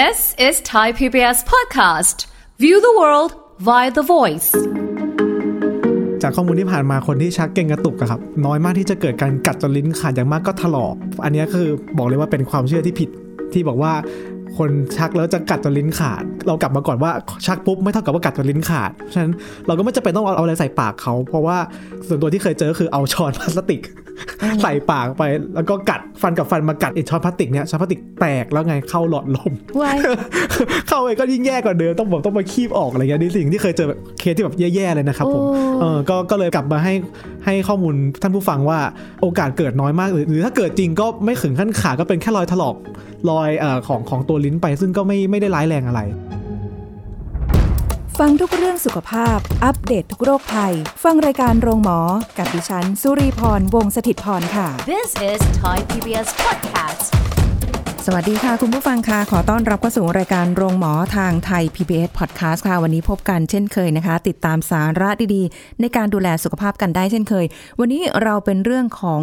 This is Thai PBS podcast. View the world via the voice. จากข้อมูลที่ผ่านมาคนที่ชักเก่งกระตุกอะครับ น้อยมากที่จะเกิดการกัดจนลิ้นขาดอย่างมากก็ถลอก อันนี้คือบอกเลยว่าเป็นความเชื่อที่ผิดที่บอกว่า คนชักแล้วจะกัดจนลิ้นขาด เรากลับมาก่อนว่าชักปุ๊บไม่เท่ากับว่ากัดจนลิ้นขาดฉะนั้นเราก็ไม่จำเป็นต้องเอาอะไรใส่ปากเขา เพราะว่าส่วนตัวที่เคยเจอคือเอาช้อนพลาสติก ใส่ปากไป แล้วก็กัดฟันกับฟันมากัดไอ้ช้อนพลาสติกเนี้ยช้อนพลาสติกแตกแล้วไงเข้าหลอดลม วาย เข้าไปก็ยิ่งแย่กว่าเดิมต้องบอกต้องมาคีบออกอะไรเงี้ยนี่สิ่งที่เคยเจอแบบเคสที่แบบแย่ๆเลยนะครับผมโอ้เออก็ก็เลยกลับมาให้ ให้ข้อมูลท่านผู้ฟังว่าโอกาสเกิดน้อยมาก หรือหรือถ้าเกิดจริงก็ไม่ถึงขั้นขาดก็เป็นแค่รอยถลอกรอยเอ่อของของตัวลิ้นไป ซึ่งก็ไม่ไม่ได้ร้ายแรงอะไร ฟังทุกเรื่องสุขภาพ อัปเดตทุกโรคภัย ฟังรายการโรงหมอ กับดิฉัน สุรีพรวงศิตพรค่ะ This is Thai PBS podcast. สวัสดีค่ะ คุณผู้ฟังค่ะ ขอต้อนรับเข้าสู่รายการโรงหมอทางไทย PBS Podcast ค่ะ วันนี้พบกันเช่นเคยนะคะ ติดตามสาระดีๆ ในการดูแลสุขภาพกันได้เช่นเคย วันนี้เราเป็นเรื่องของ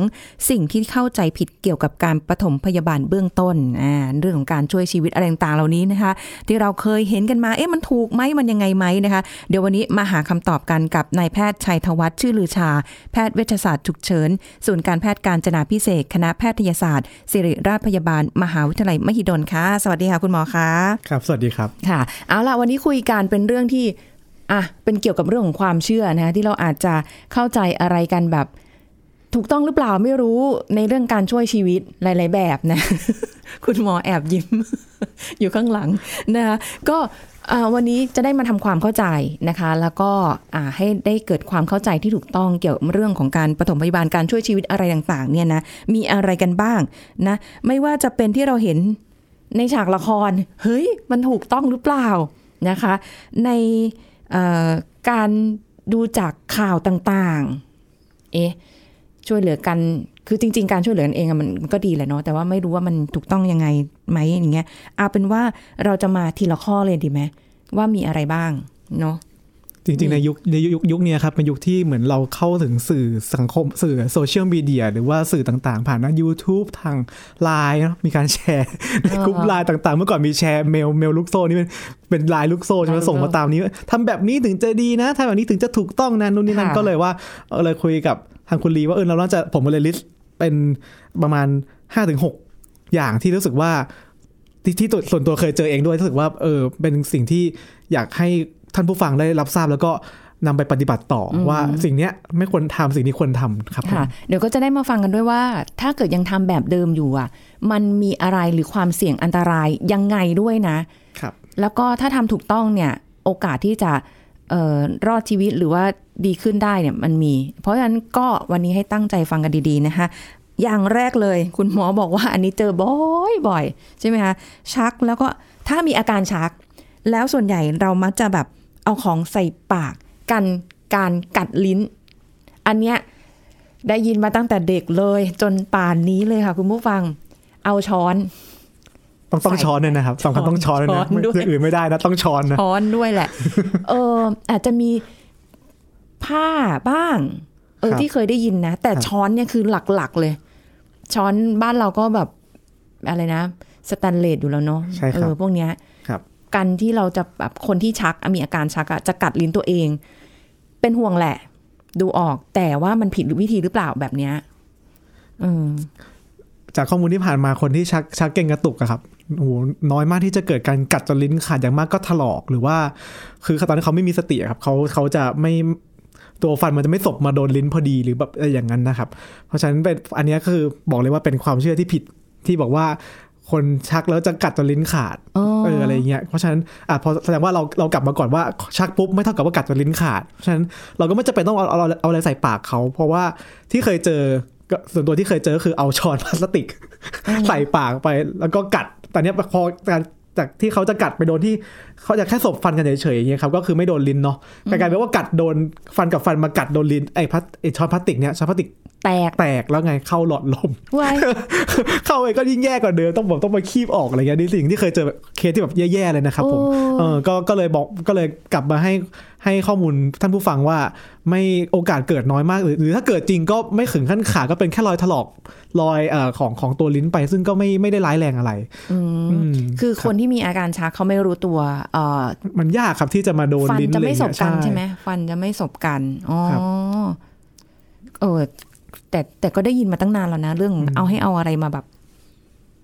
สิ่งที่เข้าใจผิดเกี่ยวกับการปฐมพยาบาลเบื้องต้นอ่าเรื่องของการช่วยชีวิตอะไรต่างๆเหล่านี้นะคะ ที่เราเคยเห็นกันมาเอ๊ะมันถูกไหมมันยังไงไหมนะคะ เดี๋ยววันนี้มาหาคำตอบกันกับนายแพทย์ชัยธวัฒน์ชื่อลือชา แพทย์เวชศาสตร์ฉุกเฉินศูนย์การแพทย์การจนาพิเศษคณะแพทยศาสตร์ ศิริราชพยาบาลมหาวิทยาลัยมหิดลค่ะ สวัสดีค่ะคุณหมอคะครับ สวัสดีครับค่ะ เอาล่ะวันนี้คุยกันเป็นเรื่องที่อะเป็นเกี่ยวกับเรื่องของความเชื่อนะคะที่เราอาจจะเข้าใจอะไรกันแบบ ถูกต้องหรือเปล่าไม่รู้ในเรื่องการช่วยชีวิตหลาย ๆ แบบนะ คุณหมอแอบยิ้ม อยู่ข้างหลังนะคะก็อ่า วันนี้จะได้มาทำความเข้าใจนะคะ แล้วก็ให้ได้เกิดความเข้าใจที่ถูกต้องเกี่ยวกับเรื่องของการปฐมพยาบาลการช่วยชีวิตอะไรต่างๆเนี่ยนะมีอะไรกันบ้างนะไม่ว่าจะเป็นที่เราเห็นในฉากละคร เฮ้ย มันถูกต้องหรือเปล่านะคะ ในการดูจากข่าวต่างๆ เอ๊ะ ช่วยเหลือกัน คือจริง ๆ การช่วยเหลือกันเองอะมันมันก็ดีแหละเนาะ แต่ว่าไม่รู้ว่ามันถูกต้องยังไงไหมอย่างเงี้ย เอาเป็นว่าเราจะมาทีละข้อเลยดีไหมว่ามีอะไรบ้างเนาะจริงๆ ในยุคในยุคยุคเนี้ยครับเป็นยุคที่เหมือนเราเข้าถึงสื่อสังคมสื่อโซเชียลมีเดียหรือว่าสื่อต่างๆ ผ่านทาง YouTube ทางไลน์มีการแชร์ ในกลุ่มไลน์ต่างๆ เมื่อก่อนมีแชร์เมลเมลลูกโซ่นี่เป็นเป็นไลน์ลูกโซ่ใช่ไหมไลน์ลูกโซ่ส่งมาตามนี้ทำแบบนี้ถึงจะดีนะทำแบบนี้ถึงจะถูกต้องนะนู่นนี่นั่นค่ะก็เลยว่าเออเลยคุยกับ ทางคุณลีว่าเออเราน่าจะผมเลย listเป็นประมาณ5้าถึงหอย่างที่รู้สึกว่าที่ที่ตัวส่วนตัวเคยเจอเองด้วยรู้สึกว่าเออเป็นสิ่งที่อยากให้ท่านผู้ฟังได้รับทราบแล้วก็นำไปปฏิบัติต่ออว่าสิ่งเนี้ยไม่ควรทำสิ่งนี้ควรทำครับผมค่ะเดี๋ยวก็จะได้มาฟังกันด้วยว่า ถ้าเกิดยังทำแบบเดิมอยู่อะ มันมีอะไรหรือความเสี่ยงอันตรายยังไงด้วยนะครับ แล้วก็ถ้าทำถูกต้องเนี่ย โอกาสที่จะเอ่อ รอดชีวิตหรือว่าดีขึ้นได้เนี่ยมันมี เพราะฉะนั้นก็วันนี้ให้ตั้งใจฟังกันดีๆนะคะ อย่างแรกเลยคุณหมอบอกว่าอันนี้เจอบ่อยๆใช่ไหมคะชักแล้วก็ถ้ามีอาการชัก แล้วส่วนใหญ่เรามักจะแบบเอาของใส่ปากกันการกัดลิ้น อันเนี้ยได้ยินมาตั้งแต่เด็กเลยจนป่านนี้เลยค่ะคุณผู้ฟัง เอาช้อน ต้องต้องช้อนด้วยนะครับสำคัญต้องช้อนด้วยช้นะอนด้วยอย่างอื่นไม่ได้นะต้องช้อนนะช้อนด้วยแหละ เอออาจจะมีผ้าบ้าง เออครับที่เคยได้ยินนะ แต่ครับช้อนเนี่ยคือหลักๆเลย ช้อนบ้านเราก็แบบอะไรนะสแตนเลสอยู่แล้วเนาะใช่เอครับอพวกเนี้ยครับกันที่เราจะแบบคนที่ชักอะมีอาการชักอะจะกัดลิ้นตัวเอง เป็นห่วงแหละ ดูออกแต่ว่ามันผิดวิธีหรือเปล่าแบบเนี้ยอืม จากข้อมูลที่ผ่านมาคนที่ชักชักเก่งกระตุกอะครับโอ้โหน้อยมากที่จะเกิดการกัดจนลิ้นขาดอย่างมากก็ถลอกหรือว่า คือตอนนั้นเขาไม่มีสติอะครับเขาเขาจะไม่ตัวฟันมันจะไม่สบมาโดนลิ้นพอดีหรือแบบอะไรอย่างนั้นนะครับ เพราะฉะนั้นเป็นอันเนี้ยคือบอกเลยว่าเป็นความเชื่อที่ผิดที่บอกว่าคนชักแล้วจะกัดจนลิ้นขาดอ๋อเอออะไรอย่างเงี้ยเพราะฉะนั้นอะพอแสดงว่าเราเรากลับมาก่อนว่าชักปุ๊บไม่เท่ากับว่ากัดจนลิ้นขาดเพราะฉะนั้นเราก็ไม่จำเป็นต้องเอาเอาเอาอะไรใส่ปากเขา เพราะว่าที่เคยเจอ ก็ส่วนตัวที่เคยเจอคือเอาช้อนพลาสติก ใส่ปากไปแล้วก็กัด แต่เนี้ยพอการจากที่เขาจะกัดไปโดนที่เขาจะแค่สบฟันกันเฉยๆอย่างเงี้ยครับก็คือไม่โดนลิ้นเนาะแต่กลายเป็นว่ากัดโดนฟันกับฟันมากัดโดนลิ้นไอ้พลาสไอ้ช้อนพลาสติกเนี้ยช้อนพลาสติก แตกแตกแล้วไงเข้าหลอดลมไว้เข้าไปก็ยิ่งแย่กว่าเดิมต้องบอกต้องมาคีบออกอะไรเงี้ยนี่สิ่งที่เคยเจอแบบเคสที่แบบแย่ๆเลยนะครับผมโอ้เออก็ก็เลยบอกก็เลยกลับมาให้ให้ข้อมูลท่านผู้ฟังว่าไม่โอกาสเกิดน้อยมาก หรือหรือถ้าเกิดจริงก็ไม่ถึงขั้นขาดก็เป็นแค่รอยถลอกรอยเอ่อของของตัวลิ้นไป ซึ่งก็ไม่ไม่ได้ร้ายแรงอะไรอืมอืมคือคนที่มีอาการชักเขาไม่รู้ตัวเอ่อมันยากครับที่จะมาโดนฟันลิ้นจะไม่อะสรบเงี้ยกันใช่ไหมฟันจะไม่สบกันอ๋อครับเออ แต่แต่ก็ได้ยินมาตั้งนานแล้วนะ เรื่องเอาให้เอาอะไรมาแบบ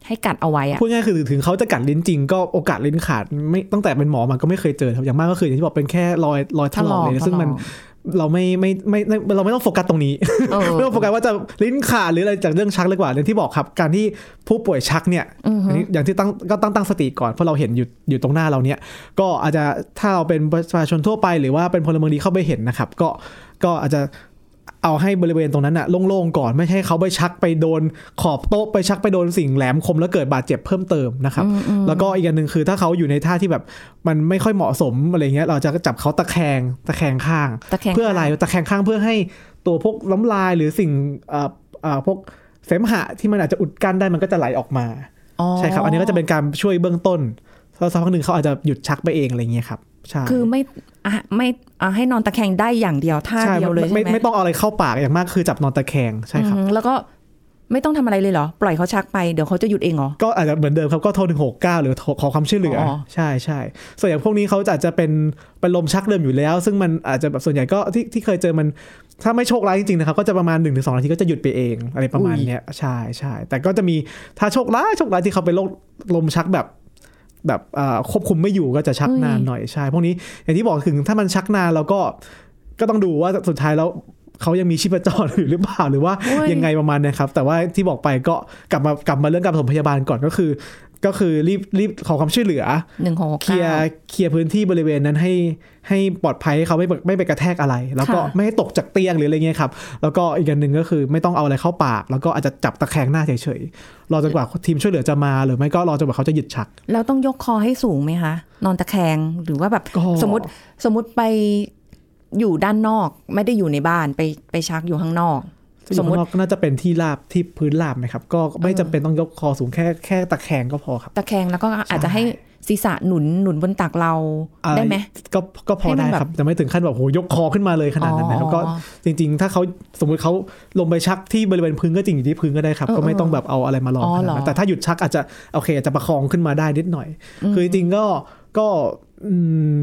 ให้กัดเอาไว้อะพูดง่ายๆคือถึงเขาจะกัดลิ้นจริงก็โอกาสลิ้นขาด ไม่ตั้งแต่เป็นหมอมาก็ไม่เคยเจอครับอย่างมากก็คืออย่างที่บอกเป็นแค่รอยรอยถลอกเลยซึ่งมันเราไม่ไม่ไม่ไม่เราไม่ต้องโฟกัสตรงนี้เออไม่ต้องโฟกัสว่าจะลิ้นขาดหรืออะไรจากเรื่องชักเลยกว่าอย่างที่บอกครับ การที่ผู้ป่วยชักเนี่ยอือฮึอันนี้อย่างที่ตั้งก็ตั้งตั้งสติก่อนเพราะเราเห็นอยู่อยู่ตรงหน้าเราเนี่ย ก็อาจจะถ้าเราเป็นประชาชนทั่วไปหรือว่าเป็นพลเมืองดีเข้าไปเห็นนะครับ ก็ก็อาจจะ เอาให้บริเวณตรงนั้นอะโล่งๆก่อนไม่ให้เขาไปชักไปโดนขอบโต๊ะไปชักไปโดนสิ่งแหลมคมแล้วเกิดบาดเจ็บเพิ่มเติมนะครับ แล้วก็อีกอันหนึ่งคือถ้าเขาอยู่ในท่าที่แบบมันไม่ค่อยเหมาะสมอะไรเงี้ยเราจะจับเขาตะแคงตะแคงข้างตะแคงเพื่ออะไรตะแคงข้างเพื่อให้ตัวพวกน้ำลายหรือสิ่งเอ่อเอ่อพวกเสมหะที่มันอาจจะอุดกั้นได้มันก็จะไหลออกมาอ๋อใช่ครับ อันนี้ก็จะเป็นการช่วยเบื้องต้นแล้วสักพักหนึ่งเขาอาจจะหยุดชักไปเองอะไรเงี้ยครับใช่ คือไม่อะไม่อะให้นอนตะแคงได้อย่างเดียวท่าใช่เดียวเลยใช่ไม่ไหมไม่ต้องเอาอะไรเข้าปากอย่างมากคือจับนอนตะแคงใช่ครับอืมแล้วก็ไม่ต้องทำอะไรเลยเหรอ ปล่อยเขาชักไปเดี๋ยวเขาจะหยุดเองเหรอ ก็อาจจะเหมือนเดิมครับ ก็โทรถึงหกเก้าหรือโทรขอความช่วยเหลือออใช่ใช่ส่วนอย่างพวกนี้เขาจะอาจจะเป็นเป็นลมชักเดิมอยู่แล้ว ซึ่งมันอาจจะแบบส่วนใหญ่ก็ที่ที่เคยเจอมัน ถ้าไม่โชคร้ายจริงๆนะครับ ก็จะประมาณ1นถึงสนาทีก็จะหยุดไปเองอะไรประมาณเนี้ยใช่ใช่แต่ก็จะมีถ้าโชคร้ายโชคร้ายที่เขาเป็นโรคลมชักแบบ แบบเอ่อควบคุมไม่อยู่ก็จะชักนานหน่อยใช่พวกนี้อย่างที่บอกถึงถ้ามันชักนานเราก็ก็ต้องดูว่าสุดท้ายแล้วเขายังมีชีพจรอยู่หรือเปล่าหรือว่าโอ้ยยังไงประมาณเนี้ยครับ แต่ว่าที่บอกไปก็กลับมากลับมาเรื่องการปฐมพยาบาลก่อนก็คือ ก็คือรีบรีบขอความช่วยเหลือหนึ่งหกเคลียร์เคลียร์พื้นที่บริเวณนั้นให้ให้ปลอดภัยให้เขาไม่ไม่ไปกระแทกอะไร แล้วก็ไม่ให้ตกจากเตียงหรืออะไรเงี้ยครับ แล้วก็อีกอันหนึ่งก็คือไม่ต้องเอาอะไรเข้าปาก แล้วก็อาจจะจับตะแคงหน้าเฉยๆรอจนกว่าทีมช่วยเหลือจะมาหรือไม่ก็รอจนกว่าเขาจะหยุดชัก แล้วต้องยกคอให้สูงไหมคะ นอนตะแคงหรือว่าแบบก็สมมติสมมติไปอยู่ด้านนอกไม่ได้อยู่ในบ้านไปไปชักอยู่ข้างนอก สสมมมมติติก็น่าจะเป็นที่ราบที่พื้นราบไหมครับ ก็ไม่จำเป็นต้องยกคอสูงแค่แค่ตะแคงก็พอครับ ตะแคงแล้วก็อาจจะให้ศีรษะหนุนหนุนบนตักเราอะรได้ไหมก็ก็พอให้มันได้แบบครับแต่ไม่ถึงขั้นแบบโหยกคอขึ้นมาเลยขนาดนั้นนะครับอ๋อก็จริง ๆ ถ้าเขาสมมติเขาลงไปชักที่บริเวณพื้นก็จริงอยู่ที่พื้นก็ได้ครับเออก็ไม่ต้องแบบเอาอะไรมาลองอ๋อขเหรนาดอนั้นแต่ถ้าหยุดชักอาจจะโอเคอาจจะประคองขึ้นมาได้นิดหน่อย คือจริงๆก็ก็อืม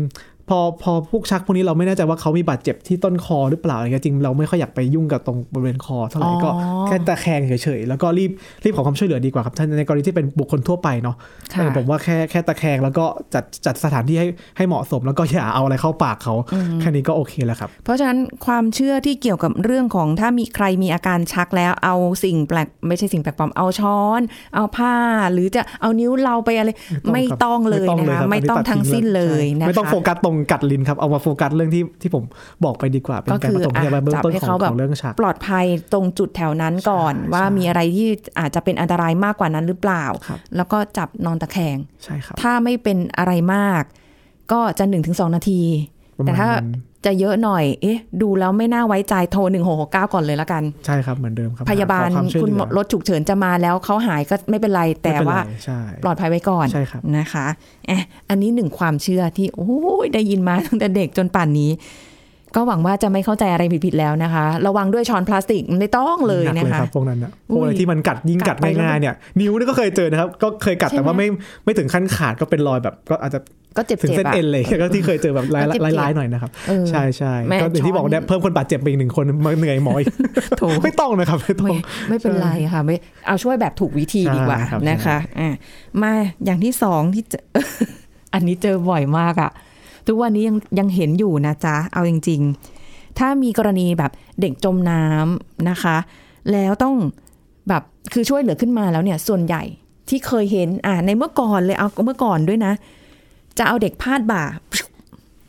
พอพอพวกชักพวกนี้เราไม่แน่ใจว่าเขามีบาดเจ็บที่ต้นคอหรือเปล่าอะไรเงี้ยจริงเราไม่ค่อยอยากไปยุ่งกับตรงบริเวณคอเท่าไหร่ก็อ๋อแค่ตะแคงเฉยๆแล้วก็รีบรีบขอความช่วยเหลือดีกว่าครับถ้าในกรณีที่เป็นบุคคลทั่วไปเนาะค่ะเออผมว่าแค่แค่ตะแคงแล้วก็จัดจัดสถานที่ให้ให้เหมาะสม แล้วก็อย่าเอาอะไรเข้าปากเขาแค่นี้ก็โอเคแล้วครับ เพราะฉะนั้นความเชื่อที่เกี่ยวกับเรื่องของถ้ามีใครมีอาการชักแล้วเอาสิ่งแปลกไม่ใช่สิ่งแปลกปลอมเอาช้อน เอาผ้า หรือจะเอานิ้วเราไปอะไรไม่ต้องเลยนะคะไม่ต้องทั้งสิ้นเลยนะคะไม่ต้องโฟกัสตรงกัดลิ้นครับ เอามาโฟกัสเรื่องที่ที่ผมบอกไปดีกว่า เป็นก็การคือปฐมพยาบาลเบื้องต้นจับให้ของเขาแบบของเรื่องชักปลอดภัยตรงจุดแถวนั้นก่อนใช่ว่าใช่มีอะไรที่อาจจะเป็นอันตรายมากกว่านั้นหรือเปล่าครับแล้วก็จับนอนตะแคงใช่ครับถ้าไม่เป็นอะไรมาก ก็จะหนึ่งถึงสองนาทีประมาณแต่ถ้านั้น จะเยอะหน่อย เอ๊ะ ดูแล้วไม่น่าไว้ใจโทรหนึ่งหกเก้าก่อนเลยละกัน ใช่ครับเหมือนเดิมครับ พยาบาลขอวมช่วยคุณเหลือรถฉุกเฉินจะมาแล้วเขาหายก็ไม่เป็นไร แต่ไม่เป็นไรว่าใช่ปลอดภัยไว้ก่อนใช่ครับนะคะเอะอันนี้หนึ่งความเชื่อที่โอ้ยได้ยินมาตั้งแต่เด็กจนป่านนี้ ก็หวังว่าจะไม่เข้าใจอะไรผิดๆแล้วนะคะ ระวังด้วยช้อนพลาสติกไม่ต้องเลยหนักนะเลยคะครับพวกนั้นนะอุ้พวยกอะไรที่มันกัดยิ่งกัดกัดไปแล้วง่ายๆเนี่ย นิ้วนี่ก็เคยเจอนะครับ ก็เคยกัดใช่แต่ว่าไหมไม่ไม่ถึงขั้นขาดก็เป็นรอยแบบก็อาจจะก็เจ็บถึงๆเส้นอะเอ็นเลยก็ที่เคยเจอแบบลายก็เจ็บๆลายๆหน่อยนะครับเออใช่ใช่แม่ก็อย่างที่บอกช้อนเนี่ยเพิ่มคนบาดเจ็บไปอีกหนึ่งคนมาเหนื่อยหมออีกโถไม่ต้องนะครับไม่ต้อไม่งไม่เป็นไรค่ะไม่เอาช่วยแบบถูกวิธีดีกว่าใช่ครับนะคะอะมาอย่างที่สองที่เจออันนี้เจอบ่อยมากอะ ทุกวันนี้ยังยังเห็นอยู่นะจ๊ะ เอาจริง ๆ ถ้ามีกรณีแบบเด็กจมน้ำนะคะ แล้วต้องแบบคือช่วยเหลือขึ้นมาแล้วเนี่ย ส่วนใหญ่ที่เคยเห็นอ่าในเมื่อก่อนเลยเอาเมื่อก่อนด้วยนะ จะเอาเด็กพาดบ่า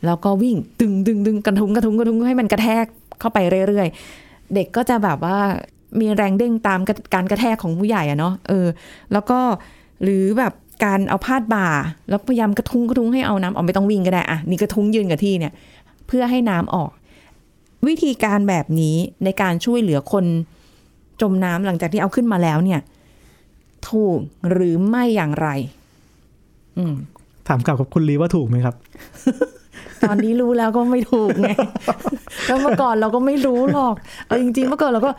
แล้วก็วิ่งตึงดึงดึงกระทุ้งกระทุ้งกระทุ้งให้มันกระแทกเข้าไปเรื่อยๆ เด็กก็จะแบบว่ามีแรงเด้งตามการกระแทกของผู้ใหญ่อะเนาะเออ แล้วก็หรือแบบ การเอาพาดบ่า แล้วพยายามกระทุ้งกระทุ้งให้เอาน้ำออกไม่ต้องวิ่งก็ได้อะนี่กระทุ้งยืนกับที่เนี่ย เพื่อให้น้ำออก วิธีการแบบนี้ในการช่วยเหลือคนจมน้ำหลังจากที่เอาขึ้นมาแล้วเนี่ย ถูกหรือไม่อย่างไร อืมถามกลับกับคุณลีว่าถูกไหมครับ ตอนนี้รู้แล้วก็ไม่ถูกไงแล้วเมื่อก่อนเราก็ไม่รู้หรอก เออจริงๆเมื่อก่อนเราก็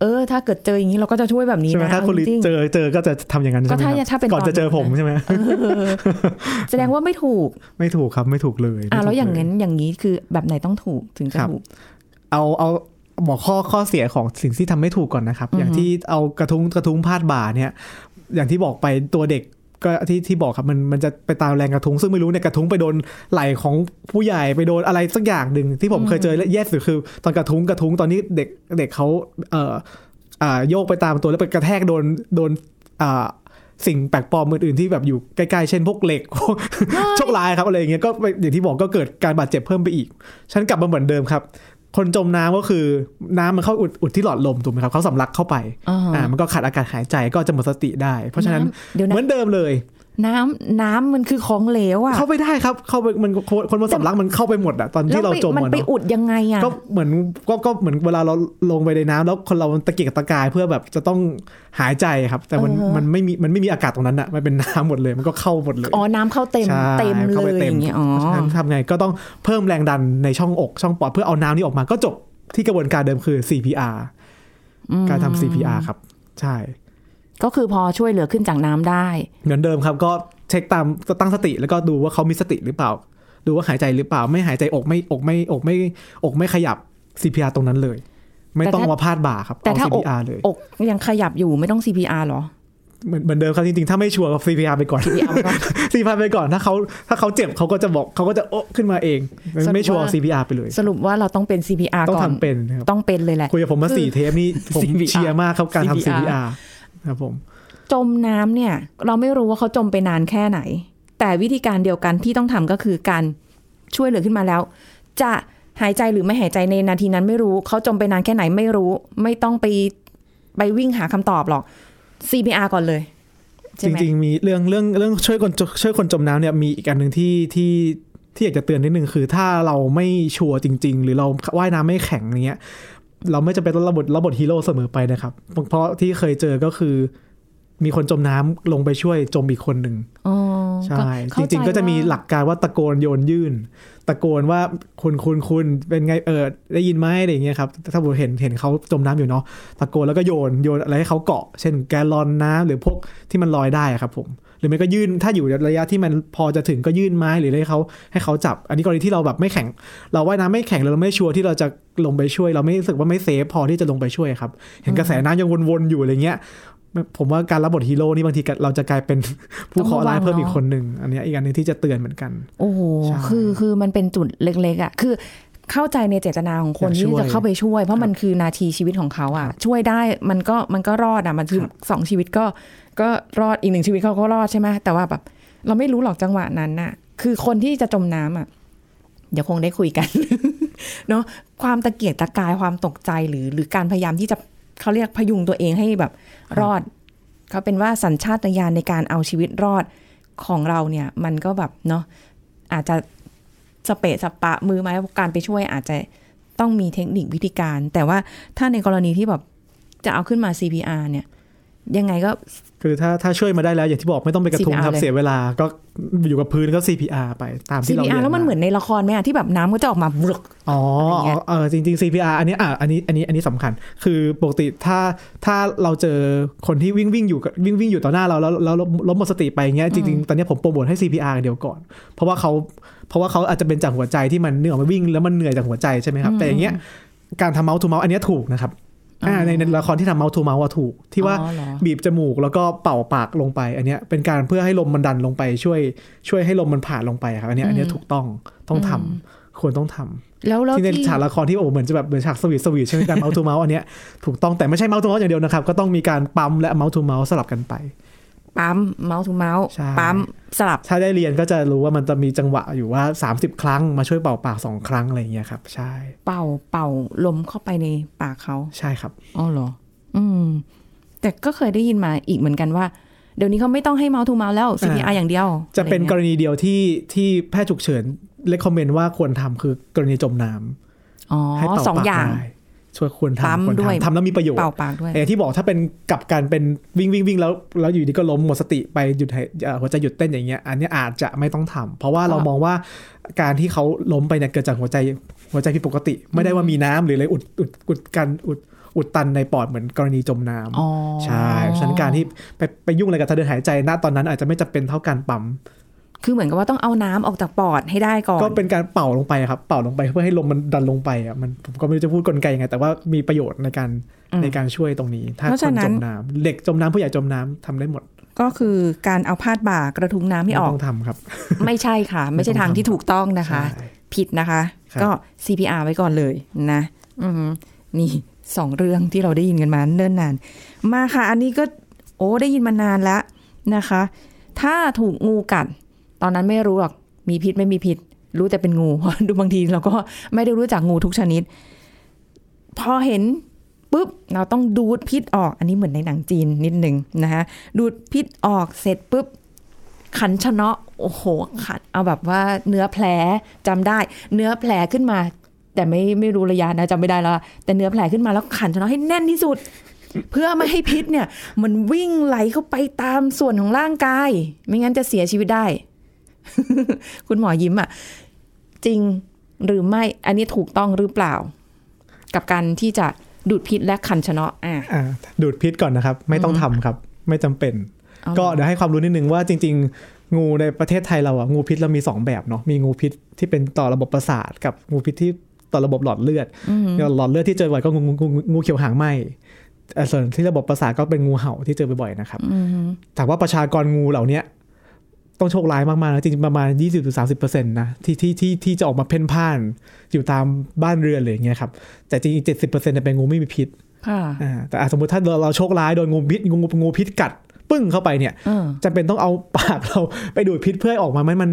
เออ ถ้าเกิดเจออย่างนี้เราก็จะช่วยแบบนี้ใช่ไหมนะถ้าคุณลีจริงๆเจอเจอก็จะทำอย่างนั้นก็ใช่ไหมถ้าครับถ้าเป็นก่อนจะเจอตอนนั้นผมใช่ไหมแสดงว่าไม่ถูก ไม่ถูกครับไม่ถูกเลยอะไม่ถูกแล้วอย่างเลนั้นอย่างนี้คือแบบไหนต้องถูกถึงจะครับถูก เอาเอาบอกข้อข้อเสียของสิ่งที่ทำไม่ถูกก่อนนะครับ อย่างที่เอากระทุ้งกระทุ้งพาดบ่าเนี่ย อย่างที่บอกไปตัวเด็ก ก็ที่ที่บอกครับมันมันจะไปตามแรงกระทุ้งซึ่งไม่รู้เนี่ยกระทุ้งไปโดนไหล่ของผู้ใหญ่ไปโดนอะไรสักอย่างหนึ่งที่ผมเคยเจอและแย่สุดคือ ตอนกระทุ้งกระทุ้งตอนนี้เด็กเด็กเขาเอ่ออ่าโยกไปตามตัวแล้วไปกระแทกโดนโดนอ่าสิ่งแปลกปลอมอื่นๆที่แบบอยู่ใกล้ๆ เช่นพวกเหล็กพวกโชคร้ายครับอะไรอย่างเงี้ยก็ไปอย่างที่บอกก็เกิดการบาดเจ็บเพิ่มไปอีก ฉันกลับมาเหมือนเดิมครับ คนจมน้ำก็คือน้ำมันเข้าอุดอุดที่หลอดลมถูกไหมครับเขาสำลักเข้าไปอ่าอ่ามันก็ขาดอากาศหายใจก็จะหมดสติได้ เพราะฉะนั้นำเดี๋ยวเหนะมือนเดิมเลย น้ำน้ำมันคือของเหลวอะเข้าไปได้ครับ เข้าไปมันคนคนมันสำลักมันเข้าไปหมดอะตอนที่เราแล้วไปจมมันอะไปเนาะอุดยังไงอะก็เหมือนก็ก็เหมือนเวลาเราลงไปในน้ำแล้วคนเราตะเกียกตะกายเพื่อแบบจะต้องหายใจครับ แต่มันมันไม่มีมันไม่มีอากาศตรงนั้นอะมันเป็นน้ำหมดเลยมันก็เข้าหมดเลยอ๋อน้ำเข้าเต็มใช่เต็มเลข้ไปยอย่างเงี้ยอ๋อเพราะฉะนั้นทำไงก็ต้องเพิ่มแรงดันในช่องอกช่องปอดเพื่อเอาน้ำนี้ออกมาก็จบที่กระบวนการเดิมคือ CPR การทำ CPR ครับ ใช่ ก็คือพอช่วยเหลือขึ้นจากน้ำได้ เหมือนเดิมครับก็เช็คตามก็ตั้งสติแล้วก็ดูว่าเขามีสติหรือเปล่า ดูว่าหายใจหรือเปล่า ไม่หายใจอกไม่อกไม่อกไม่อกไม่ขยับ CPR ตรงนั้นเลย ไม่ต้องแต่ถ้าเอามาพาดบ่าครับแต่เอาถ้าอก CPR เลยอกยังขยับอยู่ไม่ต้อง CPR เหรอเหมือนเหมือนเดิมครับจริงๆ ถ้าไม่ชัวร์กับ CPR ไปก่อน CPR ไปก่อน CPR ไปก่อนถ้าเขาถ้าเขาเจ็บเขาก็จะบอกเขาก็จะโอะขึ้นมาเองสรุปไม่ชัวร์ว่า CPR ไปเลย สรุปว่าเราต้องเป็น CPR ต้องก่อนทำเป็นนะครับต้องเป็นเลยแหละคุยกับผมมาสี่เทปนี่ผม CPR เชียร์มากครับการทำ CPR CPR ครับผมจมน้ำเนี่ย เราไม่รู้ว่าเขาจมไปนานแค่ไหน แต่วิธีการเดียวกันที่ต้องทำก็คือการช่วยเหลือขึ้นมาแล้ว จะหายใจหรือไม่หายใจในนาทีนั้นไม่รู้ เขาจมไปนานแค่ไหนไม่รู้ ไม่ต้องไปไปวิ่งหาคำตอบหรอก CPR ก่อนเลยใช่จไหมริงๆมีเรื่องเรื่องเรื่องช่วยคนช่วยคนจมน้ำเนี่ยมีอีกอันหนึ่งที่ที่ที่อยากจะเตือนนิดนึงคือ ถ้าเราไม่ชัวร์จริง ๆ หรือเราว่ายน้ำไม่แข็งอย่างเงี้ย เราไม่จำเป็นต้องระบทระบทฮีโร่เสมอไปนะครับ เพราะที่เคยเจอก็คือ มีคนจมน้ำลงไปช่วยจมอีกคนหนึ่งอ๋อใช่จเข้าริง ๆ ก็จะมีว่าหลักการว่าตะโกนโยนยื่น ตะโกนว่าคุณคุณคุณเป็นไงเออได้ยินไหมอะไรอย่างเงี้ยครับ ถ้าผมเห็นเห็นเขาจมน้ำอยู่เนาะตะโกนแล้วก็โยนโยนอะไรให้เขาเกาะ เช่นแกลลอนน้ำหรือพวกที่มันลอยได้อะครับผม หรือไม่ก็ยื่นถ้าอยู่ในระยะที่มันพอจะถึงก็ยื่นไม้หรือให้เขาให้เขาจับ อันนี้กรณีที่เราแบบไม่แข็ง เราว่ายน้ำไม่แข็งแล้วเราไม่ชัวร์ที่เราจะลงไปช่วย เราไม่รู้สึกว่าไม่เซฟพอที่จะลงไปช่วยครับ เห็นกระแสน้ำยังวนๆอยู่อะไรเงี้ยผมว่าการรับบทฮีโร่นี่บางทีเราจะกลายเป็นผู้เคราะห์ร้ายเพิ่มอีกคนหนึ่งอันเนี้ยอีกอันหนึงที่จะเตือนเหมือนกัน โอ้โหใช่คือคือมันเป็นจุดเล็กๆอะคือ เข้าใจในเจตนาของคนอยากช่ที่วยจะเข้าไปช่วย เพราะมันคือนาทีชีวิตของเขาอะ ช่วยได้มันก็มันก็รอดอะมันคือครับสองชีวิตก็ก็รอดอีกหนึ่งชีวิตเขาก็รอดใช่ไหมแต่ว่าแบบ เราไม่รู้หรอกจังหวะนั้นน่ะ คือคนที่จะจมน้ำอะ เดี๋ยวคงได้คุยกันเนาะความตะเกียกตะกายความตกใจหรือหรือการพยายามที่จะเขาเรียกพยุงตัวเองให้แบบ รอดเขาเป็นว่าสัญชาตญาณในการเอาชีวิตรอดของเราเนี่ย มันก็แบบเนาะอาจจะ สเปะสปะมือไม้การไปช่วยอาจจะต้องมีเทคนิควิธีการ แต่ว่าถ้าในกรณีที่แบบจะเอาขึ้นมา CPR เนี่ย ยังไงก็ คือถ้าถ้าช่วยมาได้แล้ว อย่างที่บอกไม่ต้องไปกระทุ้ง CPR ครับเลยเสียเวลา ก็อยู่กับพื้นก็ CPR ไปตามที่เราเรีย CPR นแล้วมันเหมือนในละครไหมอะที่แบบน้ำก็จะออกมาบลึกอ๋ออะไรเงี้ยเออจริงๆ CPR อันนี้อะอันนี้อันนี้อันนี้สำคัญ คือปกติถ้าถ้าเราเจอคนที่วิ่งวิ่งอยู่กับวิ่งวิ่งอยู่ต่อหน้าเราแล้วแล้วแล้วล้มหมดสติไปอย่างเงี้ยจริงๆ ตอนนี้ผมโปรโมทให้ CPR อย่างเดียวก่อน เพราะว่าเขา เพราะว่าเขาอาจจะเป็นจากหัวใจที่มันเนื่องออกมาวิ่ง แล้วมันเหนื่อยจากหัวใจใช่ไหมครับ แต่อย่างเงี้ยการทำ mouth to mouth อันเนี้ยถูกนะครับอ่าในในละครที่ทำ mouth to mouth ถูก ที่ว่าอ๋อเหรอบีบจมูกแล้วก็เป่าปากลงไป อันเนี้ยเป็นการเพื่อให้ลมมันดันลงไปช่วย ช่วยให้ลมมันผ่านลงไปครับอันเนี้ยอันเนี้ยถูกต้องต้องทำควรต้องทำแล้วแล้วที่ในที่ฉากละครที่โอ้เหมือนจะแบบเหมือนฉาก sweet sweet ใช่ไหมการ mouth to mouth อันเนี้ยถูกต้องแต่ไม่ใช่ mouth to mouth อย่างเดียวนะครับ ก็ต้องมีการปั๊มและ mouth to mouth สลับกันไป ปั๊ม mouth to mouth ใช่ปั๊มสลับ ถ้าได้เรียนก็จะรู้ว่ามันจะมีจังหวะอยู่ว่า 30 ครั้งมาช่วยเป่าปากสองครั้งอะไรอย่างเงี้ยครับ ใช่ เป่าเป่าลมเข้าไปในปากเขาใช่ครับอ๋อเหรอ อืม แต่ก็เคยได้ยินมาอีกเหมือนกันว่าเดี๋ยวนี้เขาไม่ต้องให้ mouth to mouth แล้ว CPR อย่างเดียว จะเป็นอะไรเงี้ย กรณีเดียวที่ที่แพทย์ฉุกเฉิน recommend ว่าควรทำคือกรณีจมน้ำอ๋อให้เป่าสองปากอย่างได้ ช่วยควรปั๊มทำควรด้วยทำทำแล้วมีประโยชน์เป่าปากด้วยเออที่บอกถ้าเป็นกลับการเป็นวิ่งวิ่งวิ่งแล้วแล้วอยู่ดีก็ล้มหมดสติไปหยุดหายเอ่อหัวใจหยุดเต้นอย่างเงี้ยอันเนี้ยอาจจะไม่ต้องทำเพราะว่าเราอ่ามมองว่าการที่เขาล้มไปเนี่ยเกิดจากหัวใจหัวใจผิดปกติ ไม่ได้ว่ามีน้ำหรืออะไรอุดอุดอุดการอุดอุดตันในปอดเหมือนกรณีจมน้ำอ๋อใช่ฉะนันการที่ไปไปยุ่งอะไรกับทางเดินหายใจณตอนนั้นอาจจะไม่จำเป็นเท่าการปั๊ม คือเหมือนกับว่าต้องเอาน้ำออกจากปอดให้ได้ก่อน ก็เป็นการเป่าลงไปครับ เป่าลงไปเพื่อให้ลมมันดันลงไปอะมันผมก็ไม่รู้จะพูดกลไกยังไง แต่ว่ามีประโยชน์ในการอืมในการช่วยตรงนี้ ถ้าเพราะคฉะนนั้จนมน้ำเด็กจมน้ำผู้ใหญ่จมน้ำทำได้หมด ก็คือการเอาพาดบ่ากระทุ้งน้ำให้ออกต้องทำครับ ไม่ใช่ค่ะ ไม่ใช่ทางที่ถูกต้องนะคะใช่ผิดนะคะครับก็ CPR ไว้ก่อนเลยนะอือหือนี่สองเรื่องที่เราได้ยินกันมาเนิ่นนาน มาค่ะ อันนี้ก็ โอ้ได้ยินมานานแล้วนะคะ ถ้าถูกงูกัด ตอนนั้นไม่รู้หรอกมีพิษไม่มีพิษ รู้แต่เป็นงูดูบางทีเราก็ไม่ได้รู้จักงูทุกชนิด พอเห็นปุ๊บเราต้องดูดพิษออก อันนี้เหมือนในหนังจีนนิดหนึ่งนะคะดูดพิษออกเสร็จปุ๊บขันชนะโอ้โหขันเอาแบบว่าเนื้อแผลจำได้ เนื้อแผลขึ้นมา แต่ไม่ไม่รู้ระยะนะจำไม่ได้แล้วแต่เนื้อแผลขึ้นมาแล้วขันชนะให้แน่นที่สุด เพื่อไม่ให้พิษเนี่ย มันวิ่งไหลเข้าไปตามส่วนของร่างกาย ไม่งั้นจะเสียชีวิตได้ คุณหมอยิ้มอะจริงหรือไม่ อันนี้ถูกต้องหรือเปล่า กับการที่จะดูดพิษและขันชะเนาะอะอ่าดูดพิษก่อนนะครับ ไม่ต้องทำครับ ไม่จำเป็นเอาก็เหรอเดี๋ยวให้ความรู้นิดนึงว่าจริง ๆ งูในประเทศไทยเราอะงูพิษเรามี 2 แบบเนาะมีงูพิษที่เป็นต่อระบบประสาทกับงูพิษที่ต่อระบบหลอดเลือดอย่างหลอดเลือดที่เจอบ่อยก็งูงูงูงูเขียวหางไหมเอ่อส่วนที่ระบบประสาทก็เป็นงูเห่าที่เจอบ่อยๆนะครับถามว่าประชากรงูเหล่าเนี้ย ต้องโชคร้ายมากๆนะจริงๆประมาณ 20-30%นะที่ที่ที่ที่จะออกมาเพ่นพ่าน อยู่ตามบ้านเรือนเลยอย่างเงี้ยครับ แต่จริงๆ70%เนี่ยเป็นงูไม่มีพิษค่ะอ่าแต่อะสมมติถ้าเราเราโชคร้ายโดนงูพิษงูงูพิษกัด ปึ้งเข้าไปเนี่ยเออจำเป็นต้องเอาปากเราไปดูดพิษเพื่อให้ออกมาไหมมัน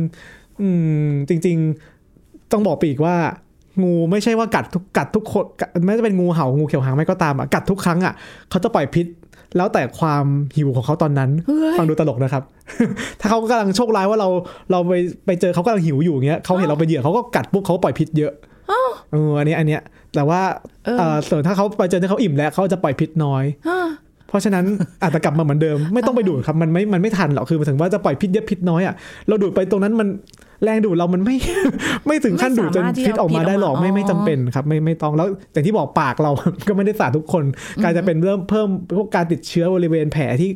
อืม จริง ๆ ต้องบอกไปอีกว่างูไม่ใช่ว่ากัดทุกกัดทุกคนกัดไม่ว่าจะเป็นงูเห่างูเขียวหางไม่ก็ตามอะกัดทุกครั้งอะเขาจะปล่อยพิษ แล้วแต่ความหิวของเขาตอนนั้นเฮ้ยฟังดูตลกนะครับ ถ้าเขากำลังโชคร้ายว่าเราเราไปไปเจอเขากำลังหิวอยู่อย่างเงี้ยเขาเห็นเราไปนเหยื่อเขาก็กัดปุ๊บเขาก็ปล่อยพิษเยอะเอออันนี้อันเนี้ยแต่ว่าเออเออส่วนถ้าเขาไปเจอที่เขาอิ่มแล้วเขาจะปล่อยพิษน้อยฮะ เพราะฉะนั้นอาจจะกลับมาเหมือนเดิม ไม่ต้องไปดูดครับมันไม่มันไม่ทันหรอกคือหมายถึงว่าจะปล่อยพิษเยอะพิษน้อยอะเราดูดไปตรงนั้นมันแรงดูดเรามันไม่ ไม่ถึงขั้นดูดจนไม่สามารถที่พิษออกมาได้หรอกเอาพิษออกมาไม่ไม่จำเป็นครับไม่ไม่ต้องแล้วแต่ที่บอกปากเราก็ไม่ได้สาดทุกคนกลายจะเป็นเริ่มเพิ่มพวกการติดเชื้อบริเวณแผลที่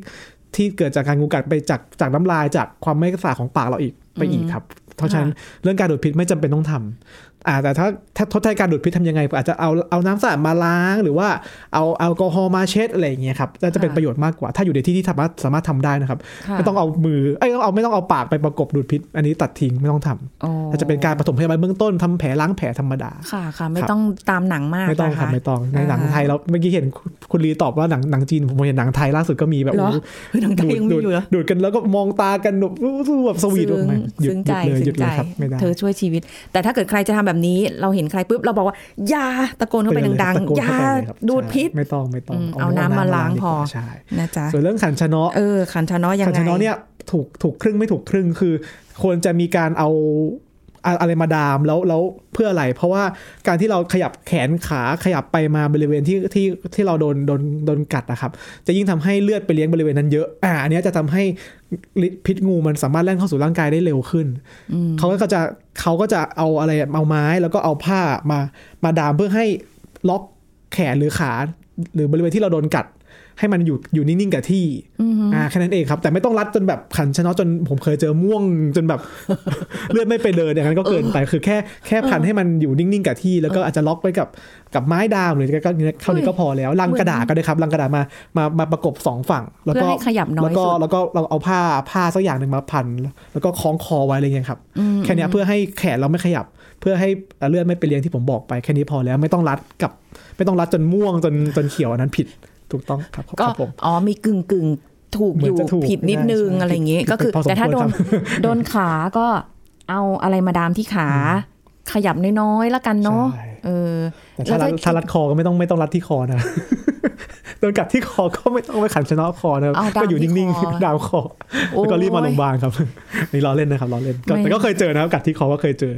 ที่เกิดจากการงูกัดไปจากจากน้ำลายจากความไม่สะอาดของปากเราอีกไปอีกครับเพราะฉะนั้นเรื่องการดูดพิษไม่จำเป็นต้องทำ อ่าแต่ถ้าถ้าทดแทนการดูดพิษทำยังไง อาจจะเอาเอาน้ำสะอาดมาล้าง หรือว่าเอาแอลกอฮอล์มาเช็ดอะไรอย่างเงี้ยครับจะจะเป็นค่ะประโยชน์มากกว่า ถ้าอยู่ในที่ที่สามารถสามารถทำได้นะครับค่ะไม่ต้องเอามือเอ้ยต้องเอาไม่ต้องเอาปากไปประกบดูดพิษ อันนี้ตัดทิ้งไม่ต้องทำอ๋อถ้าจะเป็นการปฐมพยาบาลเบื้องต้นทำแผลล้างแผลธรรมดาค่ะค่ะไม่ครับต้องตามหนังมากไม่ต้องนะครัคะบไม่ต้องในหนังอ่าไทยเราเมื่อกี้เห็นคุณลีตอบว่าหนังหนังจีนผมเห็นหนังไทยล่าสุดก็มีแบบเหรอโอ้โหเฮ้ยหนังไทยยังมีดูดอยู่เหรอดูดกันแล้วก็มองตากันแบบอู้แบบสวีทออกมาหยุดซึ้งหใจยุดเลยหยุซึ้ดงเลใจยครับไม่ได้เธอช่วยชีวิต แต่ถ้าเกิดใครจะทำแบบนี้เราเห็นใครปุ๊บเราบอกว่าอย่าตะโกนเข้าไปดังตะโกนๆอย่าเข้าไปเลยครับดูดพิษใช่ไม่ต้องไม่ต้องอืมเอาน้ำมาล้างพอใช่นะจ๊ะส่วนเรื่องขันชะเนาะเออขันชะเนาะยังขันไงชะเนาะเนี่ยถูกถูกครึ่งไม่ถูกครึ่งคือควรจะมีการเอา อะอะไรมาดามแล้วแล้วเพื่ออะไร เพราะว่าการที่เราขยับแขนขาขยับไปมาบริเวณที่ที่ที่เราโดนโดนโดนกัดนะครับ จะยิ่งทำให้เลือดไปเลี้ยงบริเวณนั้นเยอะอ่าอันเนี้ยจะทำให้พิษงูมันสามารถแล่นเข้าสู่ร่างกายได้เร็วขึ้นเขาก็จะเขาก็จะเอาอะไรเอาไม้แล้วก็เอาผ้ามามาดามเพื่อให้ล็อกแขนหรือขาหรือบริเวณที่เราโดนกัด ให้มันอยู่อยู่นิ่งๆกับที่อ่าแค่นั้นเองครับ แต่ไม่ต้องรัดจนแบบขันชะเนาะจนผมเคยเจอม่วงจนแบบเลือดไม่ไปเลยอย่างนั้นก็เกินไปคือแค่แค่พันให้มันอยู่นิ่งๆกับที่ แล้วก็อาจจะล็อกไว้กับกับไม้ดามหรือก็เท่านี้ก็พอแล้วลังกระดาษก็ได้ครับลังกระดาษมามามาประกบสองฝั่ง แล้วเพื่อก็ให้ขยับน้อแล้ยวก็สุดแล้วก็เราเอาผ้าผ้าสักอย่างหนึ่งมาพัน แล้วก็คล้องคอไว้อะไรเงี้ยครับแค่เนี้ยเพื่อให้แขนเราไม่ขยับ เพื่อให้เลือดไม่ไปเลี้ยงที่ผมบอกไปแค่นี้พอแล้วไม่ต้องรัดกับไม่ต้องรัดจนม่วงจนจนเขียวอันนั้นผิด ถูกต้องครับคก็รับผมอ๋อมีกึ่งกึ่งๆถูกเหมืออนยู่จะถูกผิดนิดนึงใช่อะไรอย่างงี้ก็คือพอสมแต่ถ้าควรโดนครับโดนขาก็เอาอะไรมาดามที่ขา ขยับน้อยๆแล้วกันเนาะใช่เออแต่ถ้ารัดแล้วถ้ารัดคอก็ไม่ต้องไม่ต้องรัดที่คอนะ โดนกัดที่คอก็ไม่ต้องไปขันชะเนาะคอนะครับเอาดามก็อยู่นิ่งที่คอๆดามคอแล้วก็รีบมาโรงพยาบาลครับนี่ล้อเล่นนะครับล้อเล่นก็แต่ก็เคยเจอนะครับกัดที่คอก็เคยเจอ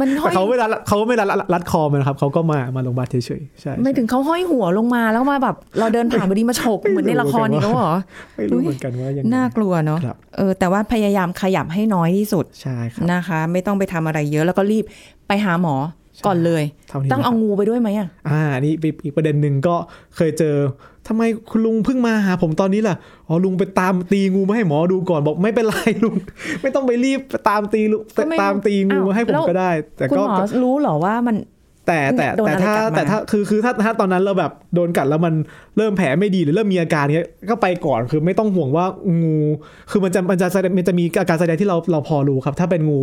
มันห้แต่อยเขาไม่รัดเขาไม่รัดรัดคอมันนะครับเขาก็มามาโรงพยาบาลเฉยๆใช่ไม่ถึงเขาห้อยหัวลงมาแล้วมาแบบ เราเดินผ่านพอดีมาฉกเหมือนในละครนี่แล้วเหรอไม่รู้เหมือนกันว่ายังไงน่ากลัวเนาะครับเออแต่ว่าพยายามขยับให้น้อยที่สุดใช่ครับนะคะ ไม่ต้องไปทำอะไรเยอะแล้วก็รีบไปหาหมอ ก่อนเลยเท่านี้ต้องเอานะครับงูไปด้วยไหมอะอ่าอันนี่อีกประเด็นหนึ่งก็เคยเจอทำไมคุณลุงเพิ่งมาหาผมตอนนี้ล่ะอ๋อลุงไปตามตีงูมาให้หมอดูก่อนบอกไม่เป็นไรลุงไม่ต้องไปรีบตามตีลุงก็ไม่ตามตีงูอ้าวมาให้ผมแล้วก็ได้ แต่คุณก็หมอรู้เหรอว่ามัน แต่แต่โดนแต่อะไรถ้ากัดมาแต่ถ้าคือคือถ้าถ้าตอนนั้นเราแบบโดนกัดแล้วมันเริ่มแผลไม่ดีหรือเริ่มมีอาการเงี้ยก็ไปก่อนคือไม่ต้องห่วงว่างู คือมันจะมันจะแสดงมันจะมีอาการแสดงที่เราเราพอรู้ครับ ถ้าเป็นงู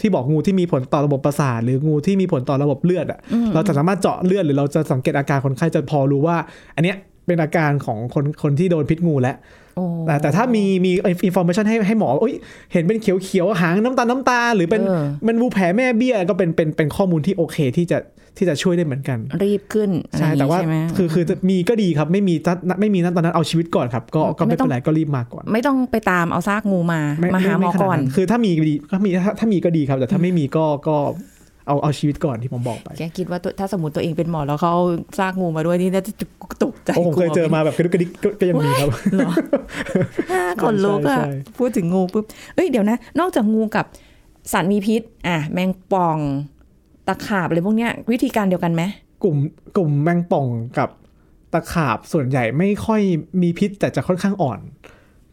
ที่บอกงูที่มีผลต่อระบบประสาทหรืองูที่มีผลต่อระบบเลือดอะเราจะสามารถเจาะเลือดหรือเราจะสังเกตอาการคนไข้จะพอรู้ว่า อันเนี้ยเป็นอาการของคนคนที่โดนพิษงูแล้วโอ้ แต่แต่ถ้ามีมีอินโฟมชันให้ให้หมอเอ้ยเห็นเป็นเขียวเขียวๆหางน้ำตาลน้ำตาลหรือเป็นเออมันวูแผลแม่เบี้ยก็เป็นเป็นเป็นข้อมูลที่โอเคที่จะที่จะช่วยได้เหมือนกัน รีบขึ้นอะไรใช่อย่งแต่งี้ว่าใช่ไหมคือคือมีก็ดีครับไม่มีถ้าไม่มีนั้นตอนนั้นเอาชีวิตก่อนครับ ก็ก็ไม่ไม่ต้เป็องนไรก็รีบมาก่อน ไม่ต้องไปตามเอาซากงูมาไมาหาหมอไขนดก่อน คือถ้ามีดีก็มีถ้าถ้ามีก็ดีครับ แต่ถ้าไม่มีก็ก็ เอาเอาชีวิตก่อนที่ผมบอกไป แกคิดว่าตัวถ้าสมมติตัวเองเป็นหมอแล้วเขาเอาซากงูมาด้วยนี่น่าจะตกใจโอ้ผมเคยเจอมาแบบกระดุกกระดิกก็ก็ยังมีครับเหรอคนลุกอะใช่ใช่พูดถึงงูปุ๊บเอ้ยเดี๋ยวนะ นอกจากงูกับสัตว์มีพิษ อะ แมงป่องตะขาบอะไรพวกเนี้ย วิธีการเดียวกันไหมกลุ่มกลุ่มแมงป่องกับตะขาบส่วนใหญ่ไม่ค่อยมีพิษแต่จะค่อนข้างอ่อน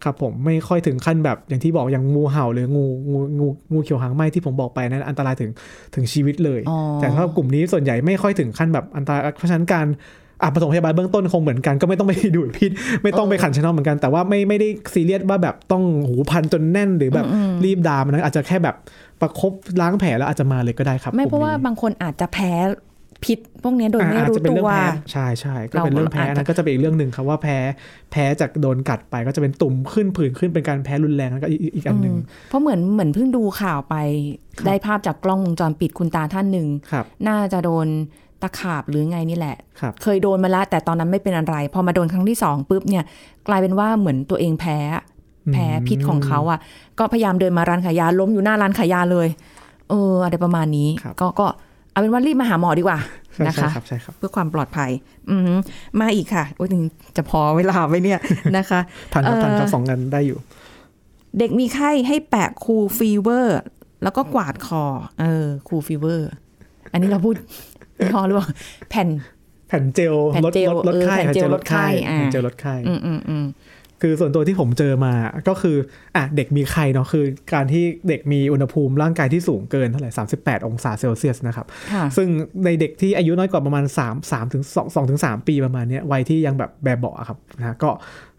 ครับผมไม่ค่อยถึงขั้นแบบอย่างที่บอกอย่างงูเห่าหรืองูงูงูงูเขียวหางไหมที่ผมบอกไปนั้นอันตรายถึงถึงชีวิตเลยอ๋อแต่ถ้ากลุ่มนี้ส่วนใหญ่ไม่ค่อยถึงขั้นแบบอันตรายเพราะฉะนั้นการอะปฐมพยาบาลเบื้องต้นคงเหมือนกันก็ไม่ต้องไปดูดพิษไม่ต้องไปขันชะนอมเหมือนกันแต่ว่าไม่ไม่ได้ซีเรียสว่าแบบต้องหูพันจนแน่นหรือแบบรีบดามนะอาจจะแค่แบบประคบล้างแผลแล้วอาจจะมาเลยก็ได้ครับ ไม่กเพลุ่ราะมว่านี้บางคนอาจจะแพ้ พิษพวกเนี้ยโดยไม่อ่าอาจรู้จะเป็นตัเรื่อวงแพ้ใช่ใช่ก็เป็นเราเรื่องแพ้อาจจะนั้นก็จะเป็นอีกเรื่องหนึ่งครับว่าแพ้แพ้จากโดนกัดไปก็จะเป็นตุ่มขึ้นผื่นขึ้นเป็นการแพ้รุนแรงแล้วก็อีกอีกอีกอันหนึ่งอืมเพราะเหมือนเหมือนเพิ่งดูข่าวไปครับได้ภาพจากกล้องวงจรปิดคุณตาท่านหนึ่งครับน่าจะโดนตะขาบหรือไงนี่แหละครับเคยโดนมาแล้วแต่ตอนนั้นไม่เป็นอะไร พอมาโดนครั้งที่สองปุ๊บเนี่ย กลายเป็นว่าเหมือนตัวเองแพ้ แพ้พิษของเขาอะ ก็พยายามเดินมาร้านขายยาล้มอยู่หน้าร้านขายยาเลย เออ อะไรประมาณนี้ครับก็ก็ เอาเป็นว่ารีบมาหาหมอดีกว่าใช่นะใช่คะครับใช่ครับเพื่อความปลอดภัย อือหือมาอีกค่ะโอ้ยถึงจะพอเวลาไหมเนี่ยนะคะทันครับทันครับเอ่อสองกันได้อยู่ เด็กมีไข้ให้แปะ Cool Fever แล้วก็กวาดคอ เออ Cool Fever อันนี้เราพูดยี่ห้อหรือเปล่าแผ่น แผ่นเจลแผ่นลดเจลลดลดเออไข้แผ่นเจลลดไข้อ่าแผ่นเจลลดไข้อืมอืมอืม คือส่วนตัวที่ผมเจอมาก็คืออะเด็กมีไข้เนาะคือ การที่เด็กมีอุณหภูมิร่างกายที่สูงเกินเท่าไหร่ 38 องศาเซลเซียสนะครับค่ะซึ่งในเด็กที่อายุน้อยกว่าประมาณ 3 3ถึง2 2ถึง3ปีประมาณเนี้ยวัยที่ยังแบบแบบเบาะอะครับนะก็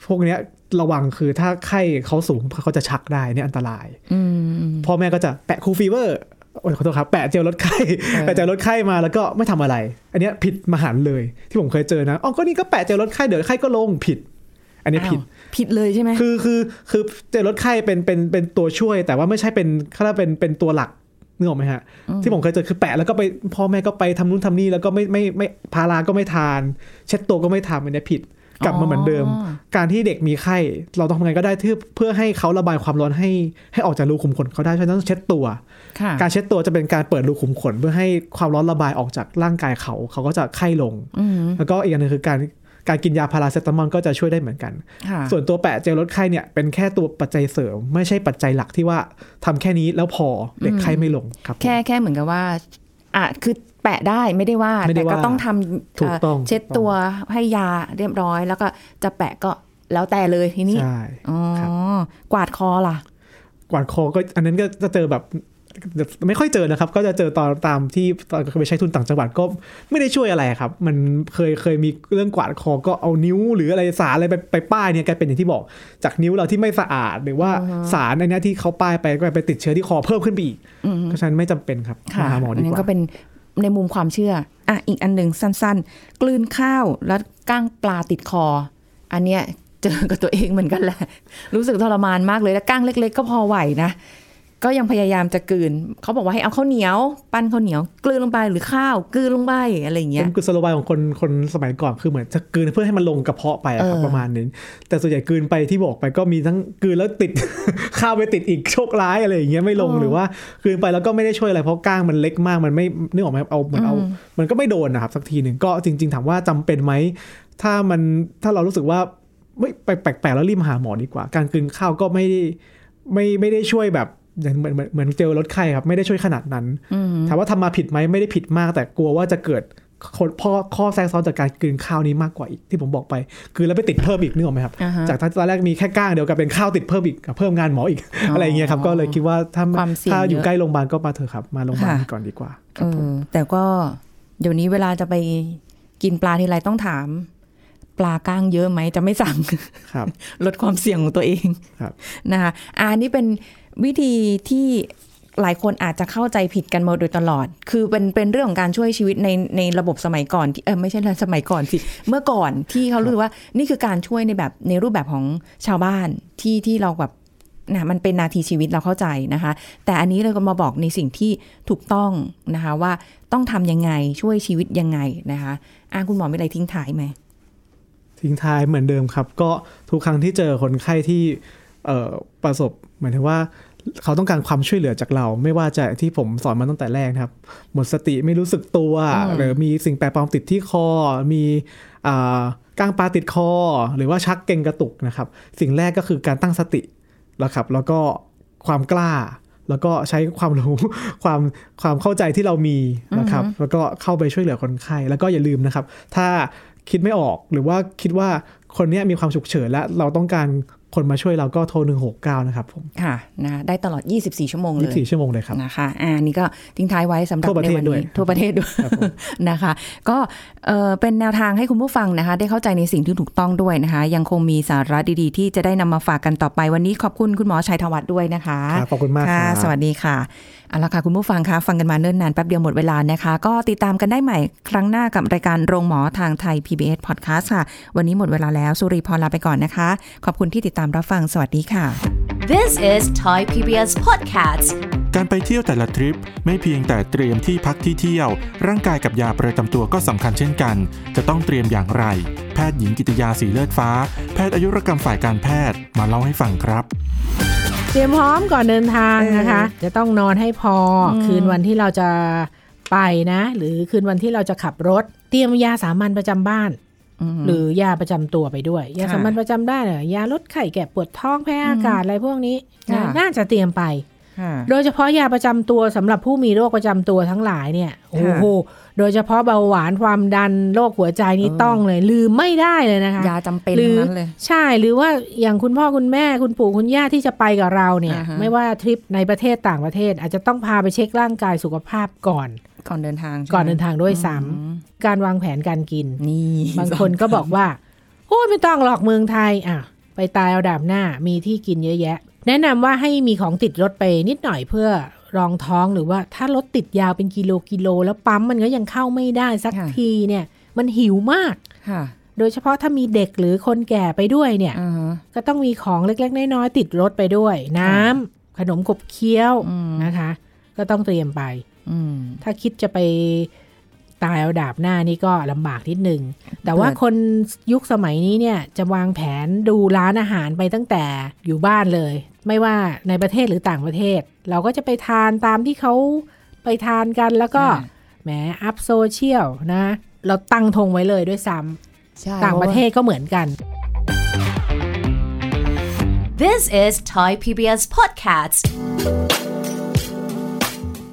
พวกเนี้ยระวังคือถ้าไข้เขาสูงเขาจะชักได้เนี่ยอันตรายอืมพ่อแม่ก็จะแปะ Cool Fever โอ้ยขอโทษครับแปะเจลลดไข้เออแปะเจลลดไข้มาแล้วก็ไม่ทำอะไร อันเนี้ยผิดมหันต์เลยที่ผมเคยเจอนะอ๋อก็นี่ก็แปะเจลลดไข้เดี๋ยวไข้ก็ลงผิด อันเนี้ยผิดอ้าวผิดเลยใช่ไหมคือคือคือเจลลดไข้เป็นเป็นเป็นตัวช่วย แต่ว่าไม่ใช่เป็นถ้าเป็นเป็นตัวหลักนึกออกไหมฮะ ที่ผมเคยเจอคือแปะแล้วก็ไปพ่อแม่ก็ไปทำนู่นทำนี่แล้วก็ไม่ไม่ไม่พาราก็ไม่ทาน เช็ดตัวก็ไม่ทำอันเนี้ยผิดกลับมาเหมือนเดิมอ๋อการที่เด็กมีไข้ เราต้องทำไงก็ได้ที่เพื่อให้เขาระบายความร้อนให้ให้ออกจากรูขุมขนเขาได้เพราะฉะนั้นต้องเช็ดตัวค่ะการเช็ดตัวจะเป็นการเปิดรูขุมขน เพื่อให้ความร้อนระบายออกจากร่างกายเขา เขาก็จะไข้ลงอืมแล้วก็อีกอันหนึงคือการ การกินยาพาราเซตามอลก็จะช่วยได้เหมือนกันค่ะส่วนตัวแปะเจลลดไข้เนี่ยเป็นแค่ตัวปัจจัยเสริม ไม่ใช่ปัจจัยหลักที่ว่าทำแค่นี้แล้วพอเด็กไข้ไม่ลงครับผมแค่แค่เหมือนกับว่าอะคือแปะได้ไม่ได้ว่าไม่ได้แต่ก็ว่าต้องทำถูกต้องเช็ดตัวให้ยาเรียบร้อย แล้วก็จะแปะก็แล้วแต่เลยทีนี้ใช่อ๋อครับกวาดคอล่ะ กวาดคอก็อันนั้นก็จะเจอแบบ ไม่ค่อยเจอนะครับ ก็จะเจอตอนตามที่ตอนเคยไปใช้ทุนต่างจังหวัดก็ไม่ได้ช่วยอะไรครับ มันเคยเคยมีเรื่องกวาดคอก็เอานิ้วหรืออะไรสารอะไรไปไปป้ายเนี่ยกลายเป็นอย่างที่บอกจากนิ้วเราที่ไม่สะอาด หรือว่าสารอันเนี้ยที่เขาป้ายไปก็ไปติดเชื้อที่คอเพิ่มขึ้นไปอีกเพราะฉะนั้นไม่จำเป็นครับค่ะมาหาหมอดีนนั้นกก็ว่าเป็นในมุมความเชื่ออะอีกอันหนึ่งสั้น ๆ กลืนข้าวแล้วก้างปลาติดคอ อันเนี้ยเจอกับตัวเองเหมือนกันแหละ รู้สึกทรมานมากเลยแล้วก้างเล็ก ๆ ก็พอไหวนะ ก็ยังพยายามจะกลืน เขาบอกว่าให้เอาข้าวเหนียว ปั้นข้าวเหนียว กลืนลงไปหรือข้าวกลืนลงไปอะไรอย่างเงี้ยเป็นกุศโลบายของคนคนสมัยก่อนคือเหมือนจะกลืนเพื่อให้มันลงกระเพาะไปอะครับเออประมาณนี้แต่ส่วนใหญ่กลืนไปที่บอกไปก็มีทั้งกลืนแล้วติด ข้าวไปติดอีกโชคร้ายอะไรอย่างเงี้ยไม่ลงหรือว่ากลืนไปแล้วก็ไม่ได้ช่วยอะไรเพราะก้างมันเล็กมากมันไม่นึกออกไหมเอาเหมือนเอา มันก็ไม่โดนนะครับสักทีหนึ่งก็จริง ๆ ถามว่าจำเป็นไหมถ้ามันถ้าเรารู้สึกว่าไม่แปลกๆแล้วรีบมาหาหมอดีกว่า การกลืนข้าวก็ไม่ได้ไม่ไม่ได้ช่วยแบบ อย่างเหมือนเหมือนเหมือนเจลลดไข้ครับ ไม่ได้ช่วยขนาดนั้นถามว่าทำมาผิดไหมไม่ได้ผิดมาก แต่กลัวว่าจะเกิดข้อข้อข้อแทรกซ้อนจากการกลืนข้าวนี้มากกว่าอีกที่ผมบอกไปกลืนแล้วไปติดเพิ่มอีกนึกออกไหมครับอ่าฮะจากตอนแรกมีแค่ก้างเดียวกับเป็นข้าวติดเพิ่มอีกกับเพิ่มงานหมออีกอะไรอย่างเงี้ยครับ ก็เลยคิดว่าถ้าความเสี่ยงถ้าอยู่เยอะใกล้โรงพยาบาลก็มาเถอะครับ มาโรงพยาบาลค่ะก่อนดีกว่าคเอรับผมอแต่ก็เดี๋ยวนี้เวลาจะไปกินปลาทีไรต้องถาม ปลาก้างเยอะไหมจะไม่สั่งครับลดความเสี่ยงของตัวเองครับนะคะอะอันนี้เป็น วิธีที่หลายคนอาจจะเข้าใจผิดกันมาโดยตลอด คือเป็นเป็นเรื่องของการช่วยชีวิตในในระบบสมัยก่อนที่เออไม่ใช่สมัยก่อนสิ เมื่อก่อนที่เขารู้สึกว่านี่คือการช่วยในแบบในรูปแบบของชาวบ้านที่ที่เราแบบนะมันเป็นนาทีชีวิตเราเข้าใจนะคะ แต่อันนี้เราก็มาบอกในสิ่งที่ถูกต้องนะคะว่าต้องทำยังไงช่วยชีวิตยังไงนะคะอะคุณหมอมีอะไรทิ้งท้ายไหมทิ้งท้ายเหมือนเดิมครับ ก็ทุกครั้งที่เจอคนไข้ที่ ประสบเหมือนถึงว่าเขาต้องการความช่วยเหลือจากเรา ไม่ว่าจะที่ผมสอนมาตั้งแต่แรกนะครับ หมดสติไม่รู้สึกตัว หรือมีสิ่งแปลกปลอมติดที่คอ มีอ่าก้างปลาติดคอ หรือว่าชักเกร็งกระตุกนะครับ สิ่งแรกก็คือการตั้งสติแล้วครับ แล้วก็ความกล้า แล้วก็ใช้ความรู้ความความเข้าใจที่เรามีนะครับ แล้วก็เข้าไปช่วยเหลือคนไข้แล้วก็อย่าลืมนะครับ ถ้าคิดไม่ออกหรือว่าคิดว่าคนเนี้ยมีความฉุกเฉินและเราต้องการ คนมาช่วยเราก็โทร 169 นะครับผม ค่ะนะได้ตลอด 24 ชั่วโมงเลย24ชั่วโมงเลยครับนะคะอ่านี่ก็ทิ้งท้ายไว้สำหรับทั่วประในเทศวันด้วยนี้ทั่วประเทศด้วยครับผมนะคะ ก็เอ่อเป็นแนวทางให้คุณผู้ฟังนะคะ ได้เข้าใจในสิ่งที่ถูกต้องด้วยนะคะ ยังคงมีสาระดีๆ ที่จะได้นำมาฝากกันต่อไปวันนี้ขอบคุณคุณหมอชัยธวัฒน์ด้วยนะคะครับขอบคุณมากค่ะครับสวัสดีค่ะเอาละค่ะคุณผู้ฟังคะฟังกันมาเนิ่นนานแป๊บเดียวหมดเวลานะคะ ก็ติดตามกันได้ใหม่ครั้งหน้ากับรายการโรงหมอทางไทย PBS Podcast ค่ะ วันนี้หมดเวลาแล้วสุริพรลาไปก่อนนะคะ ขอบคุณที่ติดตามรับฟัง สวัสดีค่ะ This is Thai PBS Podcast. การไปเที่ยวแต่ละทริป ไม่เพียงแต่เตรียมที่พักที่เที่ยว ร่างกายกับยาประจำตัวก็สำคัญเช่นกัน จะต้องเตรียมอย่างไร แพทย์หญิงกิตยาสีเลือดฟ้า แพทย์อายุรกรรมฝ่ายการแพทย์มาเล่าให้ฟังครับเตรียมพร้อมก่อนเดินทางนะคะ จะต้องนอนให้พออคืนวันที่เราจะไปนะ หรือคืนวันที่เราจะขับรถ เตรียมยาสามัญประจำบ้าน หรือยาประจำตัวไปด้วย ยาค่ะสามัญประจำได้เนี่ยยาลดไข้แก้ปวดท้องแพ้อากาศอะไรพวกนี้นะค่ะน่าจะเตรียมไปค่ะโดยเฉพาะยาประจำตัวสำหรับผู้มีโรคประจำตัวทั้งหลายเนี่ยโอ้โหโดยเฉพาะเบาหวานความดันโรคหัวใจนี่เออต้องเลย ลืมไม่ได้เลยนะคะยาจำเป็นหรืทั้งนั้นเลยใช่หรือว่าอย่างคุณพ่อคุณแม่คุณปู่คุณย่าที่จะไปกับเราเนี่ยอ่าฮะไม่ว่าทริปในประเทศต่างประเทศ อาจจะต้องพาไปเช็คร่างกายสุขภาพก่อน ก่อนเดินทางใช่ไหมก่อนเดินทางด้วยซ้อืมำการวางแผนการกินนี่บางคนก็บอกว่าโอ้ยไม่ต้องหรอกเมืองไทยอะไปตายเอาดาบหน้ามีที่กินเยอะแยะ แนะนำว่าให้มีของติดรถไปนิดหน่อยเพื่อรองท้องหรือว่าถ้ารถติดยาวเป็นกิโลกิโล แล้วปั๊มมันก็ยังเข้าไม่ได้สักทีเนี่ย มันหิวมากค่ะโดยเฉพาะถ้ามีเด็กหรือคนแก่ไปด้วยเนี่ยอ่าฮะก็ต้องมีของเล็กๆน้อยๆติดรถไปด้วย น้ำขนมขบเคี้ยวอืมนะคะ ก็ต้องเตรียมไปอืม ถ้าคิดจะไปตายเอาดาบหน้านี่ก็ลำบากนิดหนึ่งแต่ว่าเปิดคนยุคสมัยนี้เนี่ยจะวางแผนดูร้านอาหารไปตั้งแต่อยู่บ้านเลย ไม่ว่าในประเทศหรือต่างประเทศ เราก็จะไปทานตามที่เขาไปทานกันแล้วก็อ่าแหมอัพโซเชียลนะ เราตั้งธงไว้เลยด้วยซ้ใช่ำต่างประเทศก็เหมือนกัน This is Thai PBS Podcast.